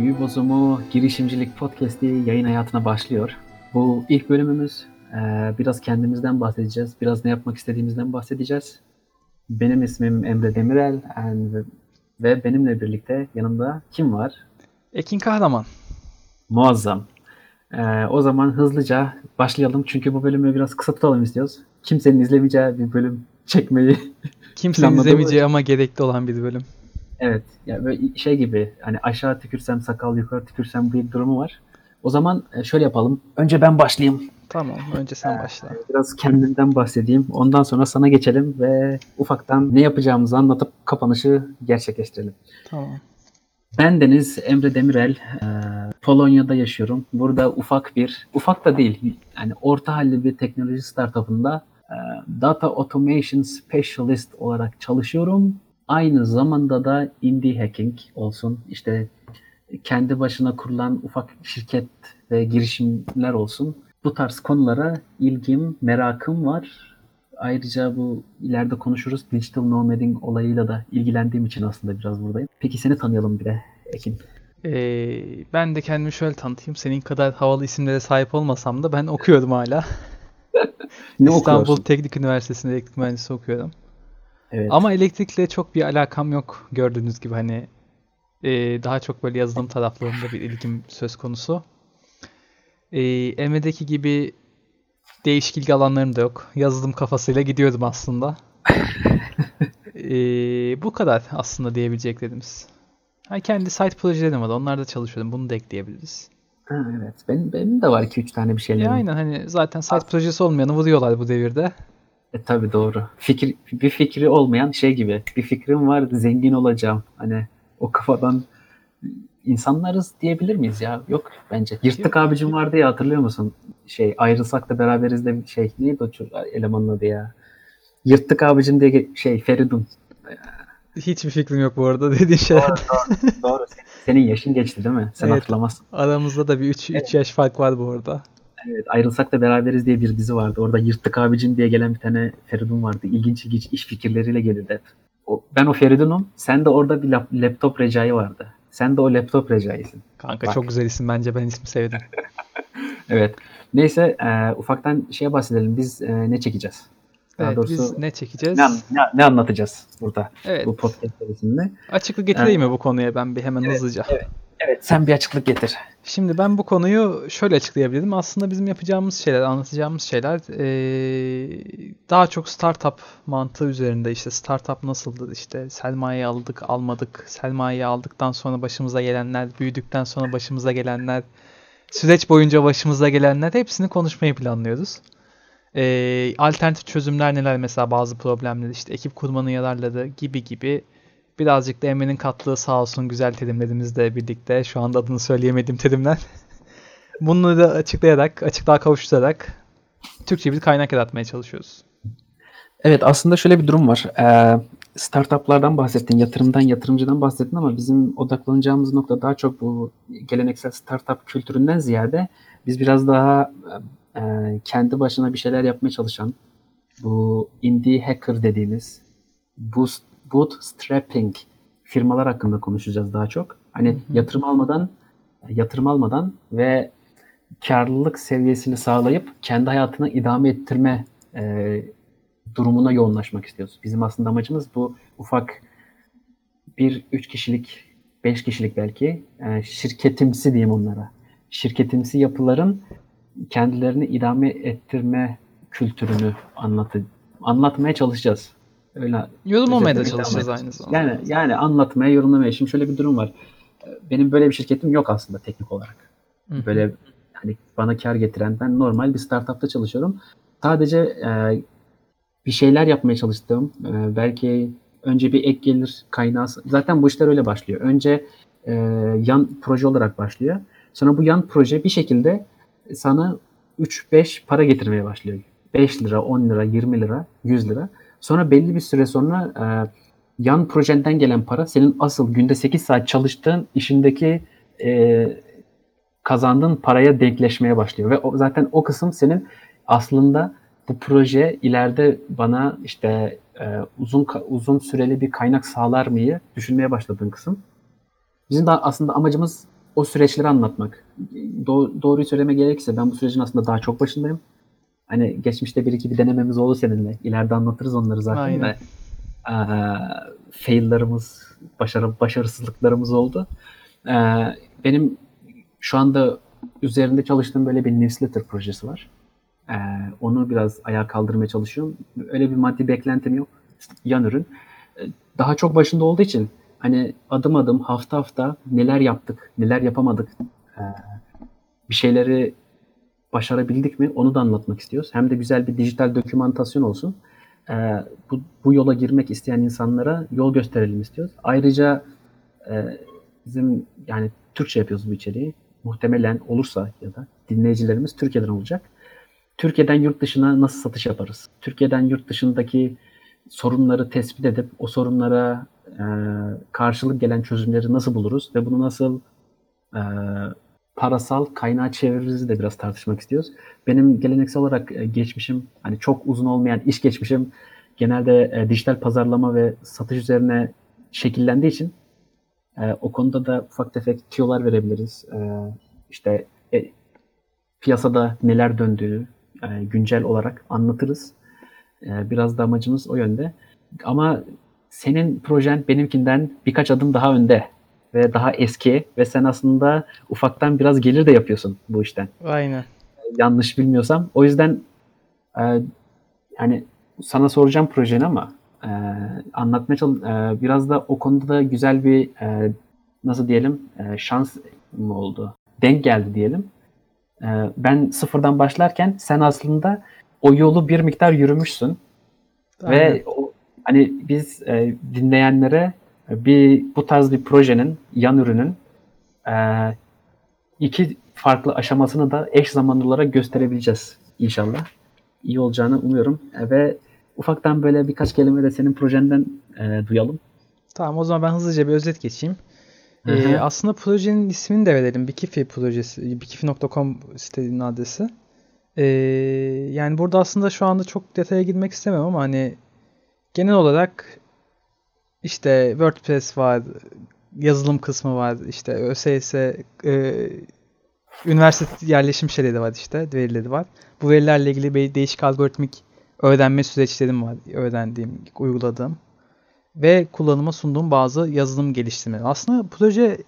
Büyü Bozumu Girişimcilik Podcast'i yayın hayatına başlıyor. Bu ilk bölümümüz. Ee, biraz kendimizden bahsedeceğiz. Biraz ne yapmak istediğimizden bahsedeceğiz. Benim ismim Emre Demirel and- ve benimle birlikte yanımda kim var? Ekin Kahraman. Muazzam. Ee, o zaman hızlıca başlayalım çünkü bu bölümü biraz kısa tutalım istiyoruz. Kimsenin izlemeyeceği bir bölüm çekmeyi. Kimsenin izlemeyeceği ama gerekli olan bir bölüm. Evet, yani böyle şey gibi hani aşağı tükürsem sakal, yukarı tükürsem bıyık durumu var. O zaman e, şöyle yapalım. Önce ben başlayayım. Tamam önce sen başla. Biraz kendimden bahsedeyim. Ondan sonra sana geçelim ve ufaktan ne yapacağımızı anlatıp kapanışı gerçekleştirelim. Tamam. Ben Deniz Emre Demirel. Ee, Polonya'da yaşıyorum. Burada ufak bir, ufak da değil, yani orta halli bir teknoloji startup'ında e, Data Automation Specialist olarak çalışıyorum. Aynı zamanda da indie hacking olsun, işte kendi başına kurulan ufak şirket ve girişimler olsun. Bu tarz konulara ilgim, merakım var. Ayrıca bu ileride konuşuruz. Digital nomading olayıyla da ilgilendiğim için aslında biraz buradayım. Peki seni tanıyalım bir de Ekin. Ee, ben de kendimi şöyle tanıtayım. Senin kadar havalı isimlere sahip olmasam da ben okuyorum hala. Ne İstanbul okuyorsun? Teknik Üniversitesi'nde elektrik mühendisi okuyorum. Evet. Ama elektrikle çok bir alakam yok gördüğünüz gibi hani e, daha çok böyle yazılım taraflarında bir ilgim söz konusu. E, Emre'deki gibi değişik ilgi alanlarım da yok. Yazılım kafasıyla gidiyorum aslında. E, bu kadar aslında diyebileceklerimiz. Ha, kendi site projelerim var. Onlarda çalışıyorum. Bunu da ekleyebiliriz. Ha, evet. Benim, benim de var 2-3 tane bir E, şeylerim. aynen hani zaten site projesi olmayanı vuruyorlar bu devirde. E, tabii doğru. Fikir, bir fikri olmayan şey gibi. Bir fikrim var zengin olacağım. Hani o kafadan insanlarız diyebilir miyiz ya? Yok bence. Yırtık abicim vardı ya hatırlıyor musun? Şey ayrılsak da beraberiz de şey. Neydi o çocuk, elemanın adı ya? Yırttık abicim diye şey Feridun. Hiçbir fikrim yok bu arada dediğin şeyler. doğru. Senin yaşın geçti değil mi? Sen Evet. hatırlamazsın. Aramızda da bir 3 3 yaş fark var bu arada. Evet, ayrılsak da beraberiz diye bir dizi vardı. Orada yırttık abicim diye gelen bir tane Feridun vardı. İlginç ilginç iş fikirleriyle gelirdi hep. O, ben o Feridun'um. Sen de orada bir lap- laptop recai vardı. Sen de o laptop recaisin. Kanka Bak. çok güzel isim bence ben ismi sevdim. Evet. Neyse e, ufaktan şeye bahsedelim. Biz e, ne çekeceğiz? Daha Evet, doğrusu biz ne çekeceğiz? ne, ne, ne anlatacağız burada Evet, bu podcast serisinde? açıklık getireyim mi bu konuya ben bir hemen hızlıca. Evet. Sen bir açıklık getir. Şimdi ben bu konuyu şöyle açıklayabilirim. Aslında bizim yapacağımız şeyler, anlatacağımız şeyler eee, daha çok startup mantığı üzerinde. İşte startup nasıldır? İşte sermaye aldık, almadık. Sermaye aldıktan sonra başımıza gelenler, büyüdükten sonra başımıza gelenler, süreç boyunca başımıza gelenler hepsini konuşmayı planlıyoruz. Eee, alternatif çözümler neler mesela bazı problemler işte ekip kurmanın yararları gibi gibi birazcık da Emre'nin kattığı sağ olsun güzel terimlerimizle birlikte şu anda adını söyleyemediğim terimler bunları da açıklayarak açıklığa kavuşturarak Türkçe bir kaynak yaratmaya çalışıyoruz. Evet aslında şöyle bir durum var. Ee, startuplardan bahsettin, yatırımdan, yatırımcıdan bahsettin ama bizim odaklanacağımız nokta daha çok bu geleneksel startup kültüründen ziyade biz biraz daha e, kendi başına bir şeyler yapmaya çalışan bu indie hacker dediğimiz boost, bootstrapping firmalar hakkında konuşacağız daha çok. Hani Hı hı. yatırım almadan yatırım almadan ve karlılık seviyesini sağlayıp kendi hayatını idame ettirme e, durumuna yoğunlaşmak istiyoruz. Bizim aslında amacımız bu ufak bir üç kişilik, beş kişilik belki e, şirketimsi diyeyim onlara. Şirketimsi yapıların kendilerini idame ettirme kültürünü anlatı, anlatmaya çalışacağız. Öyle Yorumlamaya da çalışacağız aynı zamanda. yani yani anlatmaya, yorumlamaya. Şimdi şöyle bir durum var. Benim böyle bir şirketim yok aslında teknik olarak. Hı. Böyle hani bana kar getiren ben normal bir startupta çalışıyorum. Sadece e, bir şeyler yapmaya çalıştığım e, belki önce bir ek gelir kaynağı zaten bu işler öyle başlıyor. Önce e, yan proje olarak başlıyor. Sonra bu yan proje bir şekilde sana 3-5 para getirmeye başlıyor. 5 lira, 10 lira, 20 lira, 100 lira. Sonra belli bir süre sonra e, yan projenden gelen para senin asıl günde 8 saat çalıştığın işindeki e, kazandığın paraya denkleşmeye başlıyor. Ve o, zaten o kısım senin aslında bu proje ileride bana işte e, uzun uzun süreli bir kaynak sağlar mıyı düşünmeye başladığın kısım. Bizim de aslında amacımız o süreçleri anlatmak. Do- doğruyu söyleme gerekirse ben bu sürecin aslında daha çok başındayım. Hani geçmişte bir iki bir denememiz oldu seninle. İleride anlatırız onları zaten Aynen. de. Ee, fail'larımız, başarı, başarısızlıklarımız oldu. Ee, benim şu anda üzerinde çalıştığım böyle bir newsletter projesi var. Ee, onu biraz ayağa kaldırmaya çalışıyorum. Öyle bir maddi beklentim yok. Yan ürün. Daha çok başında olduğu için hani adım adım hafta hafta neler yaptık, neler yapamadık, ee, bir şeyleri başarabildik mi onu da anlatmak istiyoruz. Hem de güzel bir dijital dokümantasyon olsun. Ee, bu, bu yola girmek isteyen insanlara yol gösterelim istiyoruz. Ayrıca e, bizim yani Türkçe yapıyoruz bu içeriği. Muhtemelen olursa ya da dinleyicilerimiz Türkiye'den olacak. Türkiye'den yurt dışına nasıl satış yaparız? Türkiye'den yurt dışındaki sorunları tespit edip o sorunlara e, karşılık gelen çözümleri nasıl buluruz ve bunu nasıl e, parasal kaynağa çeviririz de biraz tartışmak istiyoruz. Benim geleneksel olarak e, geçmişim hani çok uzun olmayan iş geçmişim genelde e, dijital pazarlama ve satış üzerine şekillendiği için e, o konuda da ufak tefek tüyolar verebiliriz. E, işte piyasada neler döndüğünü e, güncel olarak anlatırız. Biraz da amacımız o yönde. Ama senin projen benimkinden birkaç adım daha önde ve daha eski ve sen aslında ufaktan biraz gelir de yapıyorsun bu işten. Aynen. Yanlış bilmiyorsam. O yüzden e, yani sana soracağım projeni ama e, anlatmaya çalış e, biraz da o konuda da güzel bir e, nasıl diyelim e, şans mı oldu? Denk geldi diyelim. E, ben sıfırdan başlarken sen aslında o yolu bir miktar yürümüşsün Aynen. ve o, hani biz e, dinleyenlere bir bu tarz bir projenin yan ürünün e, iki farklı aşamasını da eş zamanlı olarak gösterebileceğiz inşallah. İyi olacağını umuyorum E, ve ufaktan böyle birkaç kelime de senin projenden e, duyalım. Tamam o zaman ben hızlıca bir özet geçeyim. Hı Ee, hı. aslında projenin ismini de verelim. Bikifi projesi, bikifi.com sitenin adresi. Ee, yani burada aslında şu anda çok detaya girmek istemem ama hani genel olarak işte WordPress var, yazılım kısmı var, işte ÖSS, e, üniversite yerleşim şeyleri var işte, verileri var. Bu verilerle ilgili değişik algoritmik öğrenme süreçlerim var, öğrendiğim, uyguladığım ve kullanıma sunduğum bazı yazılım geliştirmeleri. Aslında proje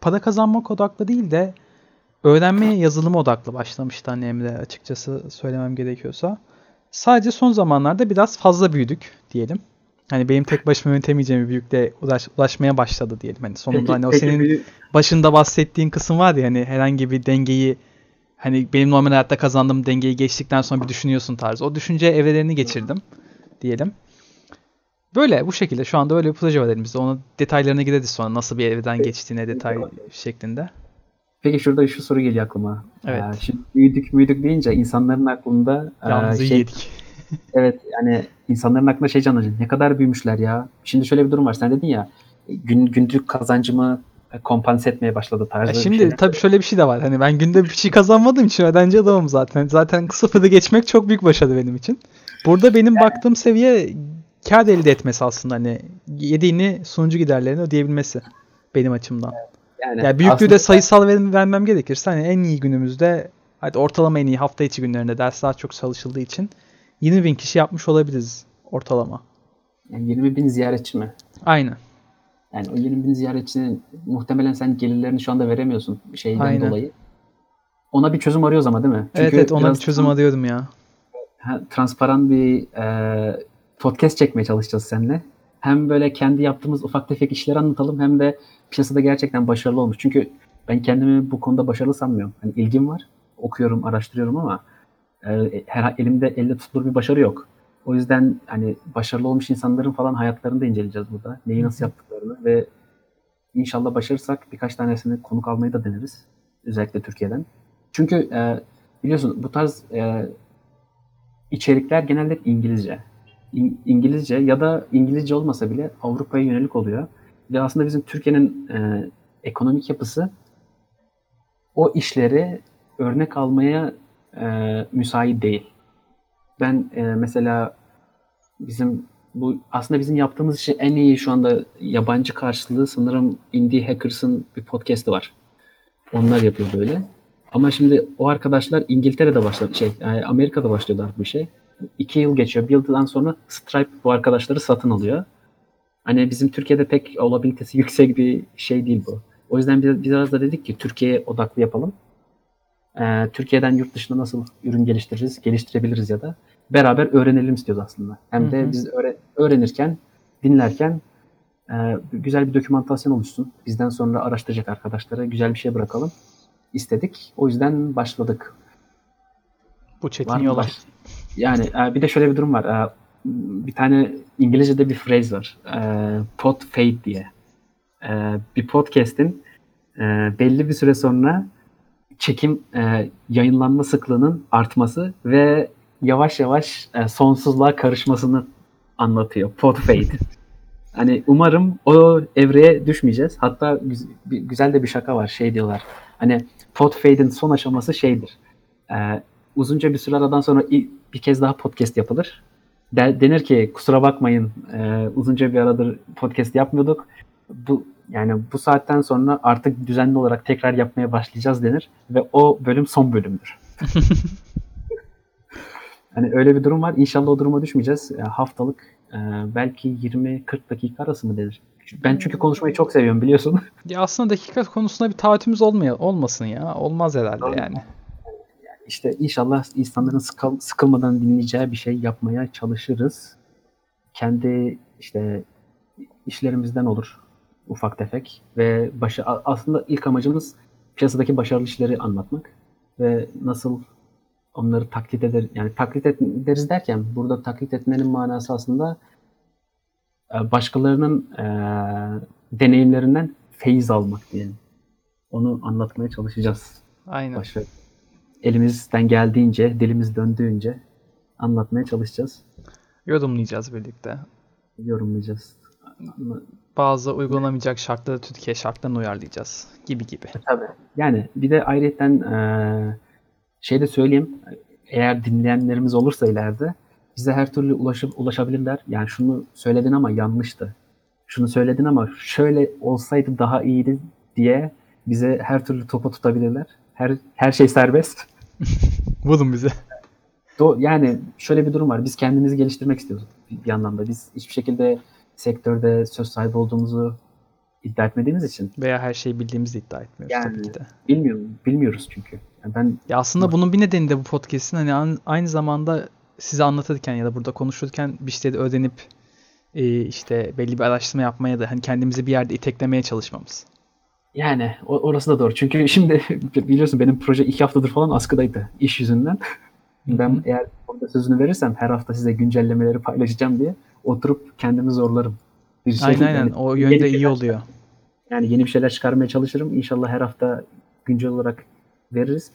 para kazanmak odaklı değil de öğrenmeye yazılım odaklı başlamıştı hani Emre açıkçası söylemem gerekiyorsa. Sadece son zamanlarda biraz fazla büyüdük diyelim. Hani benim tek başıma yönetemeyeceğim bir büyükle ulaş, ulaşmaya başladı diyelim. Hani sonunda Peki- hani o peki senin bir- başında bahsettiğin kısım var ya hani herhangi bir dengeyi hani benim normal hayatta kazandığım dengeyi geçtikten sonra bir düşünüyorsun tarzı. O düşünce evrelerini geçirdim diyelim. Böyle bu şekilde şu anda öyle bir proje var elimizde. Onun detaylarına gireriz sonra nasıl bir evden geçtiğine detay şeklinde. Peki şurada şu soru geliyor aklıma. Evet. E, şimdi büyüdük büyüdük deyince insanların aklında e, Yalnızı şey, yedik. Evet yani insanların aklında şey canlanacak. Ne kadar büyümüşler ya. Şimdi şöyle bir durum var. Sen dedin ya gün, günlük kazancımı e, kompanse etmeye başladı tarzı bir şimdi şeyler. tabii şöyle bir şey de var. Hani ben günde bir şey kazanmadığım için öğrenci adamım zaten. Zaten sıfırı geçmek çok büyük başarı benim için. Burada benim baktığım seviye kar elde etmesi aslında hani yediğini sunucu giderlerini ödeyebilmesi benim açımdan. Yani Yani büyüklüğü aslında- de sayısal verim vermem gerekirse hani en iyi günümüzde hadi ortalama en iyi hafta içi günlerinde ders daha çok çalışıldığı için 20 bin kişi yapmış olabiliriz ortalama. Yani 20 bin ziyaretçi mi? Aynen. Yani o 20 bin ziyaretçinin muhtemelen sen gelirlerini şu anda veremiyorsun şeyden Aynen. dolayı. Ona bir çözüm arıyoruz ama değil mi? evet evet ona bir çözüm arıyorum ya. transparan bir e, podcast çekmeye çalışacağız seninle. Hem böyle kendi yaptığımız ufak tefek işleri anlatalım hem de piyasada gerçekten başarılı olmuş. Çünkü ben kendimi bu konuda başarılı sanmıyorum. Hani ilgim var. Okuyorum, araştırıyorum ama e, her elimde elle tutulur bir başarı yok. O yüzden hani başarılı olmuş insanların falan hayatlarını da inceleyeceğiz burada. Neyi nasıl yaptıklarını ve inşallah başarırsak birkaç tanesini konuk almayı da deneriz. Özellikle Türkiye'den. Çünkü e, biliyorsun bu tarz e, içerikler genelde İngilizce. İng- İngilizce ya da İngilizce olmasa bile Avrupa'ya yönelik oluyor. Ve aslında bizim Türkiye'nin e, ekonomik yapısı o işleri örnek almaya e, müsait değil. Ben e, mesela bizim bu aslında bizim yaptığımız işi en iyi şu anda yabancı karşılığı sanırım Indie Hackers'ın bir podcast'i var. Onlar yapıyor böyle. Ama şimdi o arkadaşlar İngiltere'de başladı. Şey, e, Amerika'da başlıyorlar bu şey. İki yıl geçiyor. Bir yıldan sonra Stripe bu arkadaşları satın alıyor. Hani bizim Türkiye'de pek olabilitesi yüksek bir şey değil bu. O yüzden biz biraz da dedik ki Türkiye'ye odaklı yapalım. Ee, Türkiye'den yurt dışında nasıl ürün geliştiririz, geliştirebiliriz ya da beraber öğrenelim istiyoruz aslında. Hem de Hı hı. biz öğre- öğrenirken, dinlerken e, güzel bir dokümantasyon oluşsun. Bizden sonra araştıracak arkadaşlara güzel bir şey bırakalım istedik. O yüzden başladık. Bu çetin yola. Yani e, bir de şöyle bir durum var. E, bir tane İngilizce'de bir phrase var. E, pod fade diye. E, bir podcast'in e, belli bir süre sonra çekim e, yayınlanma sıklığının artması ve yavaş yavaş e, sonsuzluğa karışmasını anlatıyor. Pod fade. Hani umarım o evreye düşmeyeceğiz. Hatta güz- güzel de bir şaka var. Şey diyorlar. Hani pod fade'in son aşaması şeydir. E, uzunca bir süre aradan sonra bir kez daha podcast yapılır. De- denir ki kusura bakmayın e, uzunca bir aradır podcast yapmıyorduk. Bu yani bu saatten sonra artık düzenli olarak tekrar yapmaya başlayacağız denir ve o bölüm son bölümdür. Hani öyle bir durum var. İnşallah o duruma düşmeyeceğiz. E, haftalık e, belki 20-40 dakika arası mı denir? Ben çünkü konuşmayı çok seviyorum biliyorsun. Ya aslında dakika konusunda bir taahhütümüz olmaya olmasın ya. Olmaz herhalde Doğru. yani. İşte inşallah insanların sıkıl- sıkılmadan dinleyeceği bir şey yapmaya çalışırız. Kendi işte işlerimizden olur ufak tefek ve başa aslında ilk amacımız piyasadaki başarılı işleri anlatmak ve nasıl onları taklit eder yani taklit et- ederiz derken burada taklit etmenin manası aslında e, başkalarının e, deneyimlerinden feyiz almak diyelim. Onu anlatmaya çalışacağız. Aynen. Başka elimizden geldiğince, dilimiz döndüğünce anlatmaya çalışacağız. Yorumlayacağız birlikte. Yorumlayacağız. Bazı uygulanamayacak şartları Türkiye şartlarına uyarlayacağız. Gibi gibi. Tabii. Yani bir de ayrıyeten eee şey de söyleyeyim. Eğer dinleyenlerimiz olursa ileride bize her türlü ulaşıp ulaşabilirler. Yani şunu söyledin ama yanlıştı. Şunu söyledin ama şöyle olsaydı daha iyiydi diye bize her türlü topa tutabilirler. Her her şey serbest. Vurun bize. Do- yani şöyle bir durum var. Biz kendimizi geliştirmek istiyoruz bir anlamda. Biz hiçbir şekilde sektörde söz sahibi olduğumuzu iddia etmediğimiz için Veya her şeyi bildiğimizi iddia etmiyoruz Yani- tabii ki de. bilmiyorum, bilmiyoruz çünkü. Yani ben Ya aslında bunun bir nedeni de bu podcast'in hani an- aynı zamanda size anlatırken ya da burada konuşurken bir şeyleri öğrenip e, işte belli bir araştırma yapmaya da hani kendimizi bir yerde iteklemeye çalışmamız. yani orası da doğru. Çünkü şimdi biliyorsun benim proje iki haftadır falan askıdaydı iş yüzünden. Ben eğer orada sözünü verirsem her hafta size güncellemeleri paylaşacağım diye oturup kendimi zorlarım. Bir şey, Aynen aynen. O yönde iyi oluyor. Yani yeni bir şeyler çıkarmaya çalışırım. İnşallah her hafta güncel olarak veririz.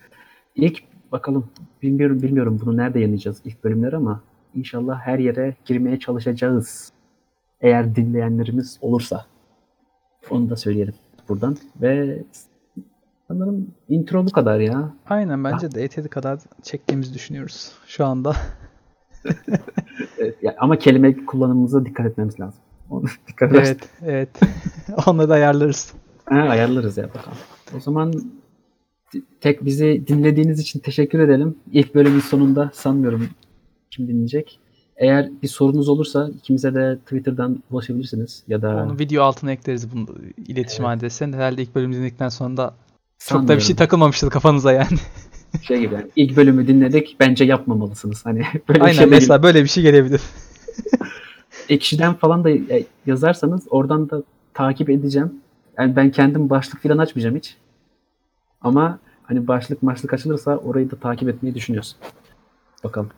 İlk bakalım bilmiyorum bilmiyorum bunu nerede yayınlayacağız ilk bölümleri ama inşallah her yere girmeye çalışacağız. Eğer dinleyenlerimiz olursa. Onu da söyleyelim buradan. Ve sanırım intro bu kadar ya. Aynen bence de yeteri kadar çektiğimizi düşünüyoruz şu anda. Evet, ama kelime kullanımımıza dikkat etmemiz lazım. Onu dikkat edersek Evet, evet. Onları da ayarlarız. Ha, ayarlarız ya bakalım. O zaman tek bizi dinlediğiniz için teşekkür edelim. İlk bölümün sonunda sanmıyorum kim dinleyecek. Eğer bir sorunuz olursa ikimize de Twitter'dan ulaşabilirsiniz ya da Onu video altına ekleriz bunu iletişim adresine. Herhalde ilk bölümü dinledikten sonra da çok da bir şey takılmamıştır kafanıza yani. şey gibi yani ilk bölümü dinledik bence yapmamalısınız. Hani böyle Aynen şey mesela böyle bir şey gelebilir. Ekşiden falan da e, yazarsanız oradan da takip edeceğim. Yani ben kendim başlık falan açmayacağım hiç. Ama hani başlık başlık açılırsa orayı da takip etmeyi düşünüyoruz. Bakalım.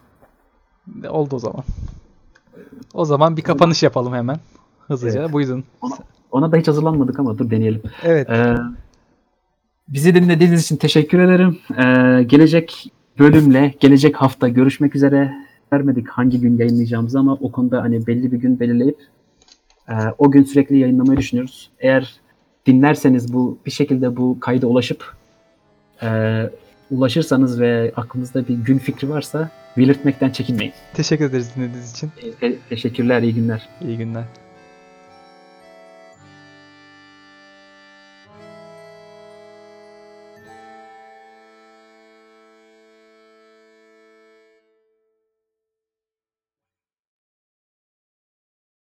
Oldu o zaman. O zaman bir kapanış yapalım hemen. Hızlıca. Evet. Buyurun. Ona da hiç hazırlanmadık ama dur deneyelim. Evet. Ee, bizi dinlediğiniz için teşekkür ederim. Ee, gelecek bölümle, gelecek hafta görüşmek üzere. Vermedik hangi gün yayınlayacağımızı ama o konuda hani belli bir gün belirleyip e, o gün sürekli yayınlamayı düşünüyoruz. Eğer dinlerseniz bu bir şekilde bu kayda ulaşıp e, ulaşırsanız ve aklınızda bir gün fikri varsa belirtmekten çekinmeyin. Teşekkür ederiz dinlediğiniz için. Te- teşekkürler, iyi günler. İyi günler.